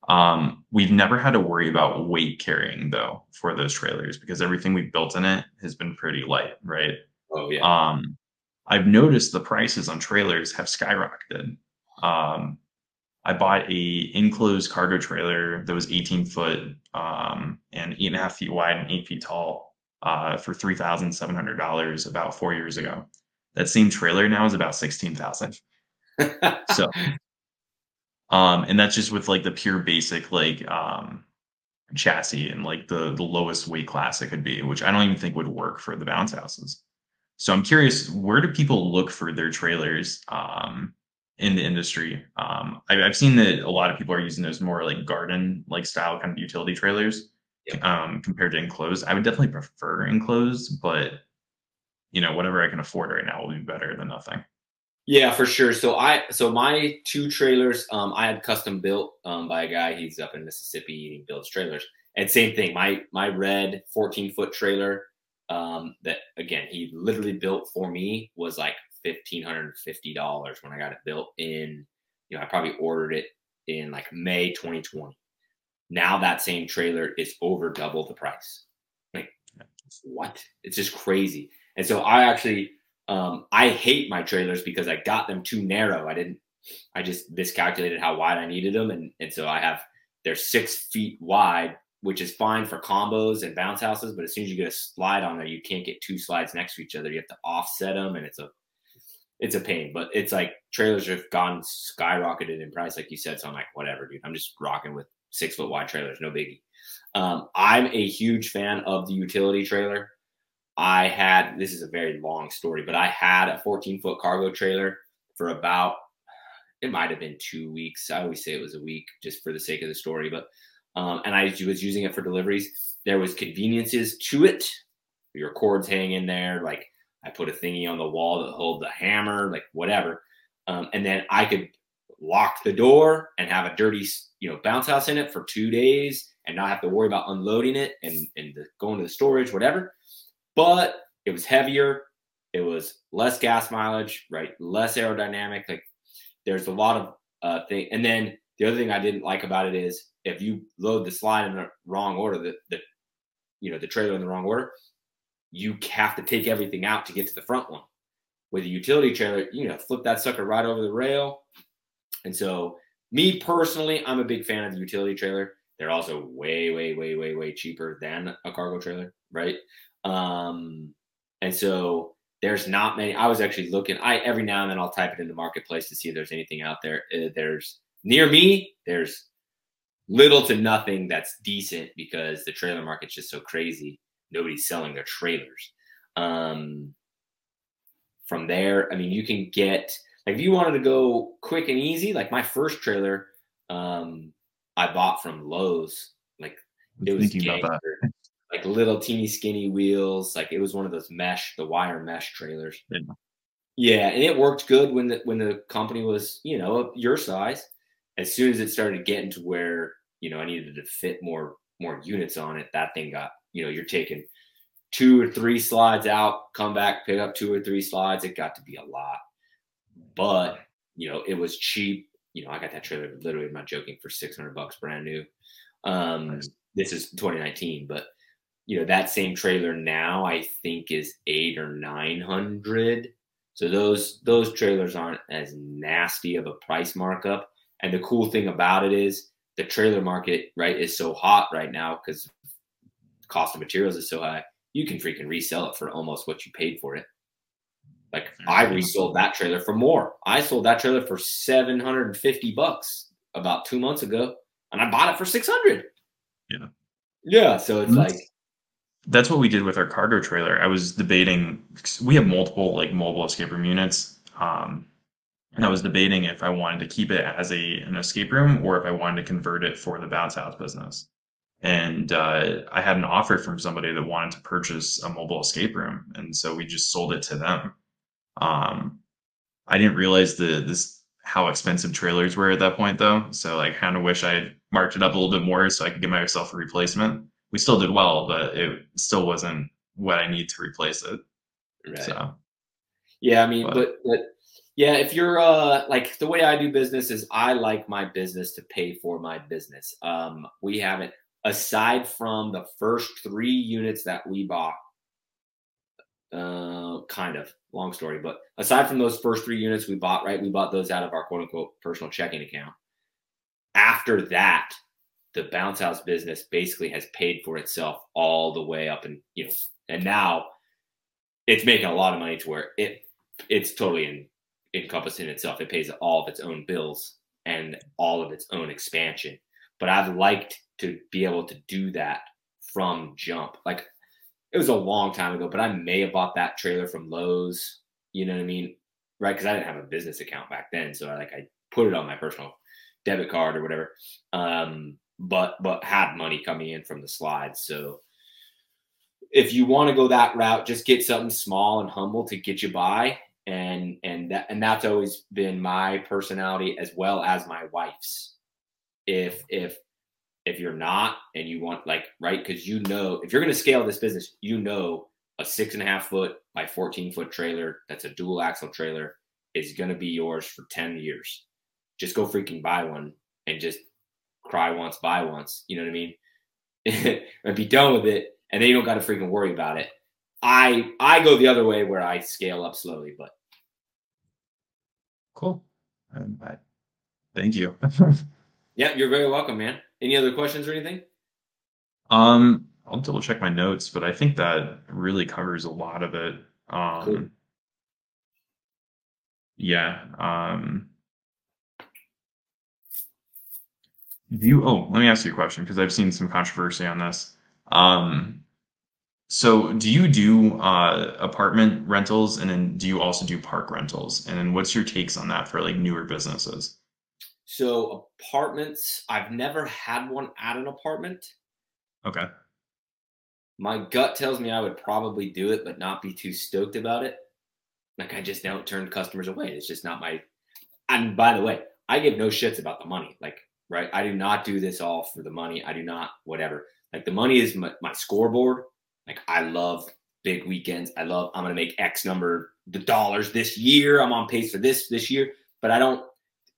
Um, we've never had to worry about weight carrying though for those trailers because everything we've built in it has been pretty light, right? Oh yeah. Um, I've noticed the prices on trailers have skyrocketed. Um, I bought a enclosed cargo trailer that was 18 foot um, and eight and a half feet wide and eight feet tall uh, for three thousand seven hundred dollars about four years ago. That same trailer now is about sixteen thousand. so, um, and that's just with like the pure basic like um, chassis and like the the lowest weight class it could be, which I don't even think would work for the bounce houses. So I'm curious, where do people look for their trailers? Um, in the industry. Um, I, have seen that a lot of people are using those more like garden like style kind of utility trailers yep. um, compared to enclosed. I would definitely prefer enclosed, but you know whatever I can afford right now will be better than nothing. Yeah, for sure. So I so my two trailers um, I had custom built um, by a guy. He's up in Mississippi. He builds trailers. And same thing. My my red 14 foot trailer um, that again he literally built for me was like fifteen hundred and fifty dollars when I got it built in. You know, I probably ordered it in like May 2020. Now that same trailer is over double the price. Like what? It's just crazy. And so I actually um, I hate my trailers because I got them too narrow. I didn't. I just miscalculated how wide I needed them, and and so I have they're six feet wide which is fine for combos and bounce houses. But as soon as you get a slide on there, you can't get two slides next to each other. You have to offset them, and it's a it's a pain. But it's like trailers have gone skyrocketed in price, like you said. So I'm like, whatever, dude. I'm just rocking with six foot wide trailers, no biggie. Um, I'm a huge fan of the utility trailer. I had this is a very long story, but I had a 14 foot cargo trailer for about it might have been two weeks. I always say it was a week just for the sake of the story, but um, and I was using it for deliveries. There was conveniences to it. Your cords hang in there. Like I put a thingy on the wall that hold the hammer, like whatever. Um, and then I could lock the door and have a dirty, you know, bounce house in it for two days and not have to worry about unloading it and and the, going to the storage, whatever. But it was heavier. It was less gas mileage, right? Less aerodynamic. Like there's a lot of uh thing. And then the other thing I didn't like about it is if you load the slide in the wrong order, the, the you know the trailer in the wrong order, you have to take everything out to get to the front one. With a utility trailer, you know, flip that sucker right over the rail. And so, me personally, I'm a big fan of the utility trailer. They're also way, way, way, way, way cheaper than a cargo trailer, right? Um, and so there's not many. I was actually looking. I every now and then I'll type it in the marketplace to see if there's anything out there. Uh, there's near me. There's little to nothing that's decent because the trailer market's just so crazy. Nobody's selling their trailers. Um, from there, I mean, you can get like if you wanted to go quick and easy. Like my first trailer, um, I bought from Lowe's. Like it was like little teeny skinny wheels. Like it was one of those mesh, the wire mesh trailers. Yeah. yeah, and it worked good when the when the company was you know your size. As soon as it started getting to where you know I needed to fit more more units on it, that thing got you know you're taking two or three slides out, come back, pick up two or three slides. It got to be a lot, but you know it was cheap. You know I got that trailer literally, I'm not joking, for 600 bucks brand new. Um, nice. This is 2019, but you know that same trailer now I think is eight or nine hundred. So those those trailers aren't as nasty of a price markup. And the cool thing about it is the trailer market right is so hot right now because cost of materials is so high. You can freaking resell it for almost what you paid for it. Like I resold that trailer for more. I sold that trailer for 750 bucks about two months ago, and I bought it for 600. Yeah. Yeah. So it's like that's what we did with our cargo trailer. I was debating. We have multiple like mobile escape room units, um, and I was debating if I wanted to keep it as a an escape room or if I wanted to convert it for the bounce house business. And uh, I had an offer from somebody that wanted to purchase a mobile escape room, and so we just sold it to them. Um, I didn't realize the this how expensive trailers were at that point, though. So like, kind of wish I had marked it up a little bit more so I could get myself a replacement we still did well, but it still wasn't what I need to replace it. Right. So, yeah, I mean, but, but, but yeah, if you're uh like the way I do business is I like my business to pay for my business. Um, we haven't aside from the first three units that we bought. Uh, kind of long story, but aside from those first three units we bought, right? We bought those out of our quote unquote personal checking account. After that, the bounce house business basically has paid for itself all the way up and you know and now it's making a lot of money to where it it's totally in, encompassed in itself. It pays all of its own bills and all of its own expansion. But i've liked to be able to do that from jump. Like it was a long time ago but i may have bought that trailer from lowes you know what i mean? Right? Because i didn't have a business account back then so I, like i put it on my personal debit card or whatever. Um but but had money coming in from the slides. So if you want to go that route, just get something small and humble to get you by. And and that and that's always been my personality as well as my wife's. If if if you're not and you want like right because you know if you're going to scale this business you know a six and a half foot by 14 foot trailer that's a dual axle trailer is going to be yours for 10 years just go freaking buy one and just cry once, buy once. You know what I mean? and be done with it, and then you don't got to freaking worry about it. I I go the other way where I scale up slowly, but cool. Um, I, thank you. yeah, you're very welcome, man. Any other questions or anything? Um, I'll double check my notes, but I think that really covers a lot of it. Um, Cool. yeah. Um, do you, oh, let me ask you a question because I've seen some controversy on this. Um, so do you do uh, apartment rentals and then do you also do park rentals? And then what's your takes on that for like newer businesses? So apartments, I've never had one at an apartment. Okay. My gut tells me I would probably do it, but not be too stoked about it. Like I just don't turn customers away. It's just not my. And by the way, I give no shits about the money. Like, right? I do not do this all for the money. I do not whatever. Like the money is my, my scoreboard. Like I love big weekends. I love. I'm gonna make X number the dollars this year. I'm on pace for this this year. But I don't,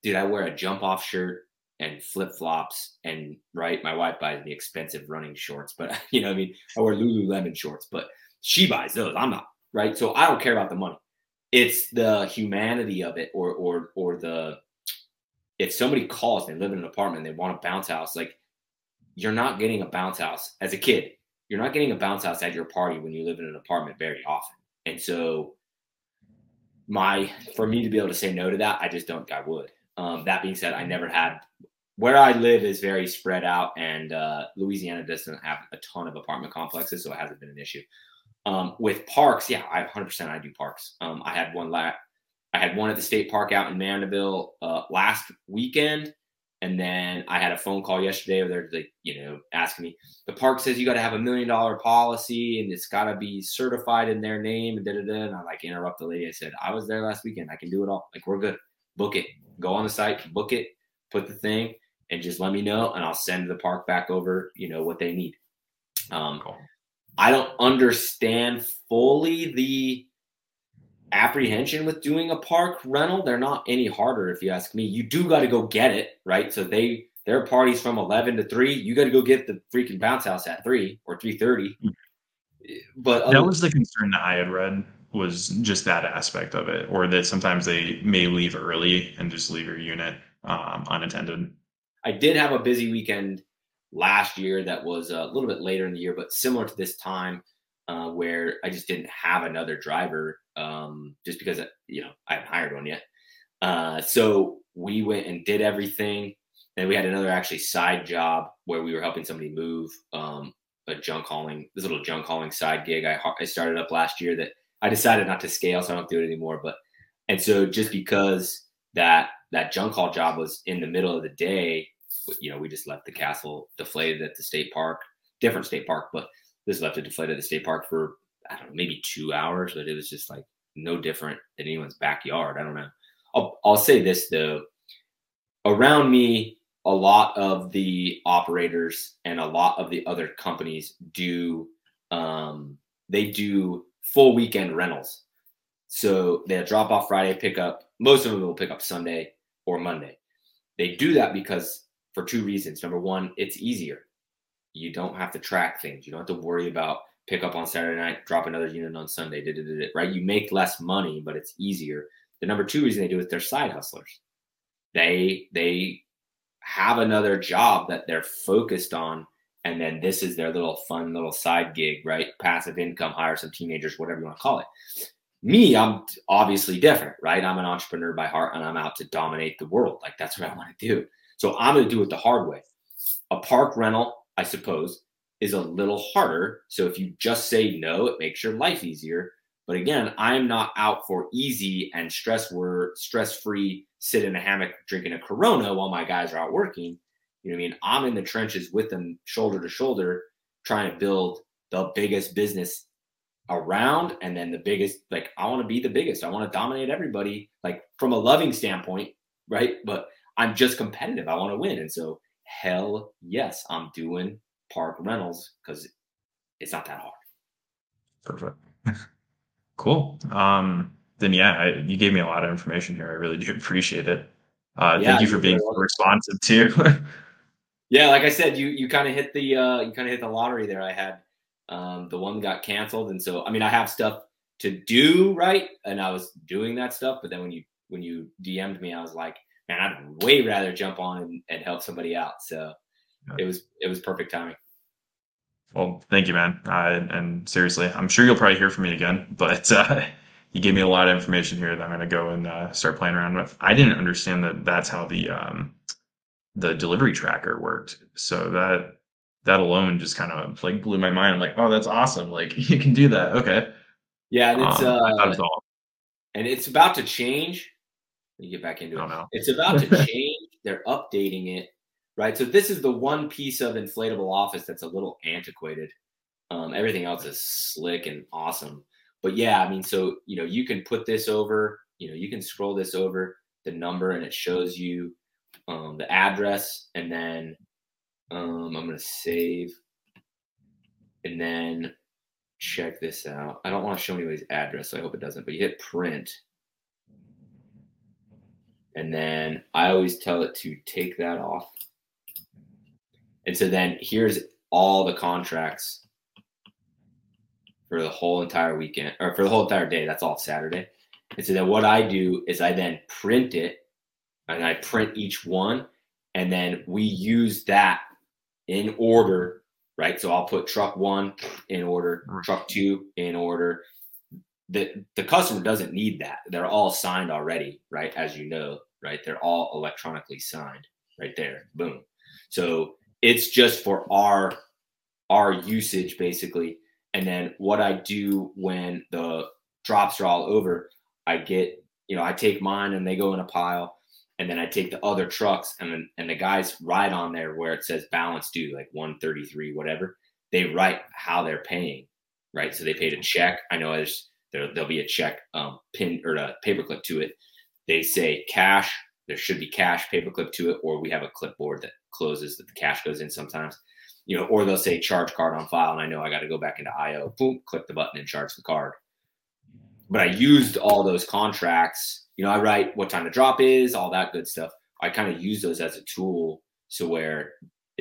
dude. I wear a jump off shirt and flip flops and right. My wife buys me expensive running shorts, but you know I mean. I wear Lululemon shorts, but she buys those. I'm not right. So I don't care about the money it's the humanity of it or or or the if somebody calls they live in an apartment they want a bounce house like you're not getting a bounce house. As a kid you're not getting a bounce house at your party when you live in an apartment very often. And so my for me to be able to say no to that i just don't think i would. Um, that being said i never had where i live is very spread out and uh, louisiana doesn't have a ton of apartment complexes so it hasn't been an issue. Um, with parks, yeah, I 100% I do parks. Um, I had one la- I had one at the state park out in Mandeville uh, last weekend, and then I had a phone call yesterday where they're like, you know, asking me. The park says you got to have a million dollar policy and it's got to be certified in their name and da da da. And I like interrupt the lady. I said, I was there last weekend. I can do it all. Like we're good. Book it. Go on the site, book it, put the thing, and just let me know, and I'll send the park back over. You know what they need. Um, Cool. I don't understand fully the apprehension with doing a park rental. They're not any harder if you ask me. You do got to go get it, right? So they their parties from 11 to 3. You got to go get the freaking bounce house at 3 or 3:30. But That other, was the concern that I had read was just that aspect of it, or that sometimes they may leave early and just leave your unit um, unattended. I did have a busy weekend last year that was a little bit later in the year, but similar to this time uh, where I just didn't have another driver um, just because, you know, I haven't hired one yet. Uh, so we went and did everything. And we had another actually side job where we were helping somebody move um, a junk hauling, this little junk hauling side gig I, I started up last year that I decided not to scale, so I don't do it anymore. But and so just because that that junk haul job was in the middle of the day, you know, we just left the castle deflated at the state park, different state park, but this left it deflated at the state park for I don't know, maybe two hours, but it was just like no different than anyone's backyard. I don't know. I'll I'll say this though, around me, a lot of the operators and a lot of the other companies do um, they do full weekend rentals. So they'll drop off Friday, pick up. Most of them will pick up Sunday or Monday. They do that because for two reasons. Number one, it's easier. You don't have to track things. You don't have to worry about pick up on Saturday night, drop another unit on Sunday, da, da, da, right? You make less money, but it's easier. The number two reason they do it, they're side hustlers. They they have another job that they're focused on, and then this is their little fun little side gig, right? Passive income, hire some teenagers, whatever you want to call it. Me, I'm obviously different, right? I'm an entrepreneur by heart, and I'm out to dominate the world. Like that's what I want to do. So I'm going to do it the hard way. A park rental, I suppose, is a little harder. So if you just say no, it makes your life easier. But again, I'm not out for easy and stress we're stress free, sit in a hammock drinking a Corona while my guys are out working. You know what I mean? I'm in the trenches with them, shoulder to shoulder, trying to build the biggest business around, and then the biggest. Like I want to be the biggest. I want to dominate everybody, like from a loving standpoint, right? But I'm just competitive. I want to win, and so hell yes, I'm doing park rentals because it's not that hard. Perfect. Cool. Um, then yeah, I, you gave me a lot of information here. I really do appreciate it. Uh, Yeah, thank you for being so responsive too. Yeah, like I said, you you kind of hit the uh, you kind of hit the lottery there. I had um, the one got canceled, and so I mean I have stuff to do right, and I was doing that stuff. But then when you when you DM'd me, I was like, man, I'd way rather jump on and, and help somebody out. So. It was it was perfect timing. Well, thank you, man. Uh, and seriously, I'm sure you'll probably hear from me again, but uh, you gave me a lot of information here that I'm going to go and uh, start playing around with. I didn't understand that that's how the um, the delivery tracker worked. So that that alone just kind of like blew my mind. I'm like, oh, that's awesome! Like you can do that. Okay. Yeah, and it's Um, I thought it uh, was all. and it's about to change. Let me get back into it. know. It's about to change. They're updating it, right? So this is the one piece of inflatable office that's a little antiquated. Um, everything else is slick and awesome. But yeah, I mean, so you know, you can put this over. You know, you can scroll this over the number, and it shows you um, the address, and then um, I'm gonna save, and then check this out. I don't want to show anybody's address, so I hope it doesn't. But you hit print, and then I always tell it to take that off. And so then here's all the contracts for the whole entire weekend or for the whole entire day. That's all Saturday. And so then what I do is I then print it and I print each one and then we use that in order, right? So I'll put truck one in order, truck two in order. The the customer doesn't need that. They're all signed already, right? As you know, right? They're all electronically signed right there. Boom. So it's just for our our usage basically. And then what I do when the drops are all over, I get, you know, I take mine and they go in a pile and then I take the other trucks and and the guys write on there where it says balance due, like 133, whatever. They write how they're paying, right? So they paid a check. I know there's there, there'll be a check um, pin or a paperclip to it. They say cash. There should be cash paperclip to it, or we have a clipboard that closes that the cash goes in sometimes. You know, or they'll say charge card on file, and I know I got to go back into IO. Boom, click the button and charge the card. But I used all those contracts. You know, I write what time the drop is, all that good stuff. I kind of use those as a tool so where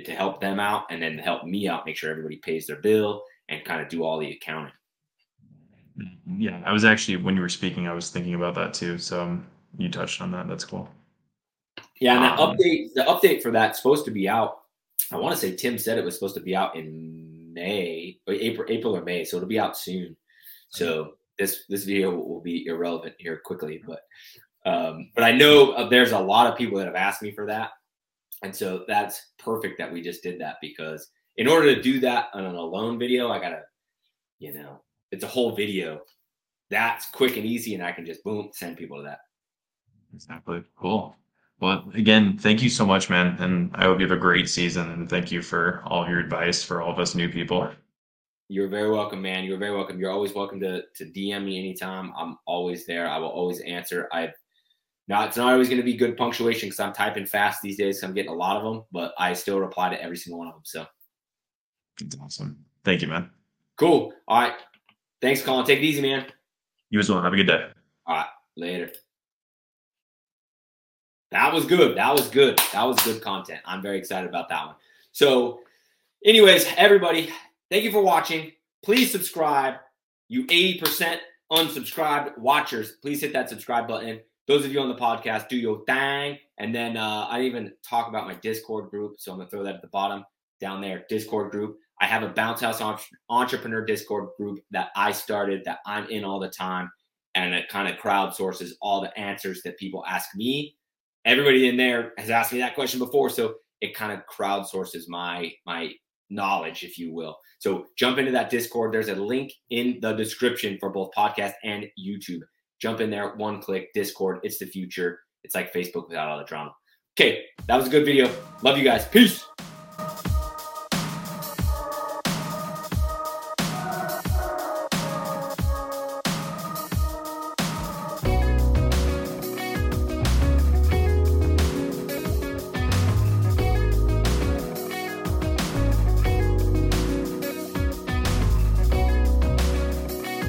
to help them out and then help me out, make sure everybody pays their bill and kind of do all the accounting. Yeah, I was actually when you were speaking, I was thinking about that too. So um, you touched on that. That's cool. Yeah, and the Um, update the update for that's supposed to be out. I want to say Tim said it was supposed to be out in May, or April, April or May, so it'll be out soon. So this this video will be irrelevant here quickly, but um, but I know uh, there's a lot of people that have asked me for that, and so that's perfect that we just did that because in order to do that on an alone video, I gotta, you know, it's a whole video. That's quick and easy, and I can just boom send people to that. Exactly. Cool. Well, again, thank you so much, man. And I hope you have a great season. And thank you for all of your advice for all of us new people. You're very welcome, man. You're very welcome. You're always welcome to to DM me anytime. I'm always there. I will always answer. I now it's not always going to be good punctuation because I'm typing fast these days. So I'm getting a lot of them, but I still reply to every single one of them. So It's awesome. Thank you, man. cool. All right. Thanks, Colin. Take it easy, man. You as well. Have a good day. All right. Later. That was good. That was good. That was good content. I'm very excited about that one. So, anyways, everybody, thank you for watching. Please subscribe. You 80% unsubscribed watchers, please hit that subscribe button. Those of you on the podcast, do your thing. And then uh, I even talk about my Discord group. So I'm going to throw that at the bottom down there Discord group. I have a Bounce House Entrepreneur Discord group that I started that I'm in all the time. And it kind of crowdsources all the answers that people ask me. Everybody in there has asked me that question before. So it kind of crowdsources my my knowledge, if you will. So jump into that Discord. There's a link in the description for both podcast and YouTube. Jump in there, one click, Discord. It's the future. It's like Facebook without all the drama. Okay, that was a good video. Love you guys. Peace.